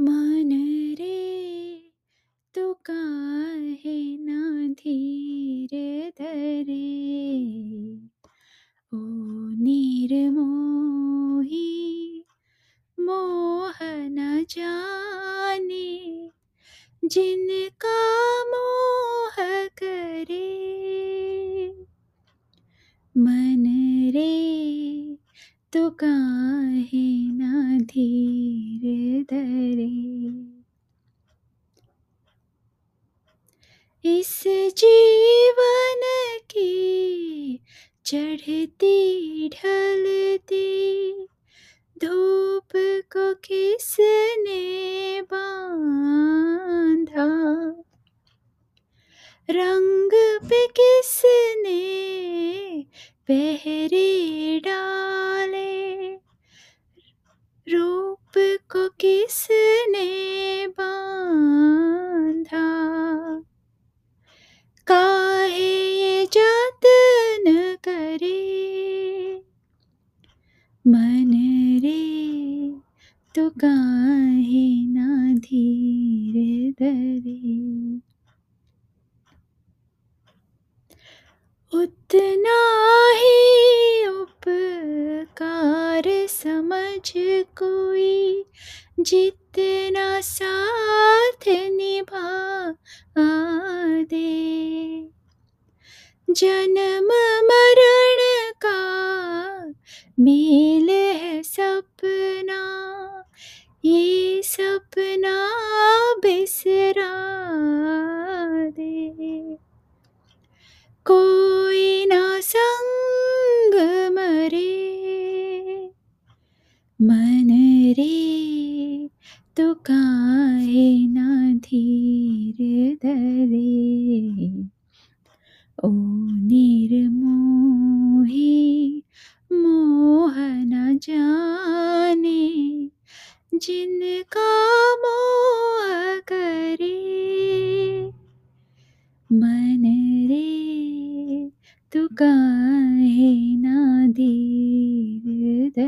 मन रे, तू काहे ना धीर धरे? ओ निर्मोही मोह न जाने जिनका मोह करे। मन रे, तू काहे ना धीर धरे इस जीवन की चढ़ती, ढलती धूप को किसने बांधा? रंग पे किसने पहरे डाले? रूप को किसने मन रे तो काहे ना धीर धरे। उतना ही उपकार समझ कोई, जितना साथ निभा दे। जन्म मरण मेल है सपना, ये सपना बिसरा दे। कोई ना संग मरे, मन रे तो काहे ना धीर धरे। ओ निर्मोही जिनका मोह करे मन रे तू काहे ना दीर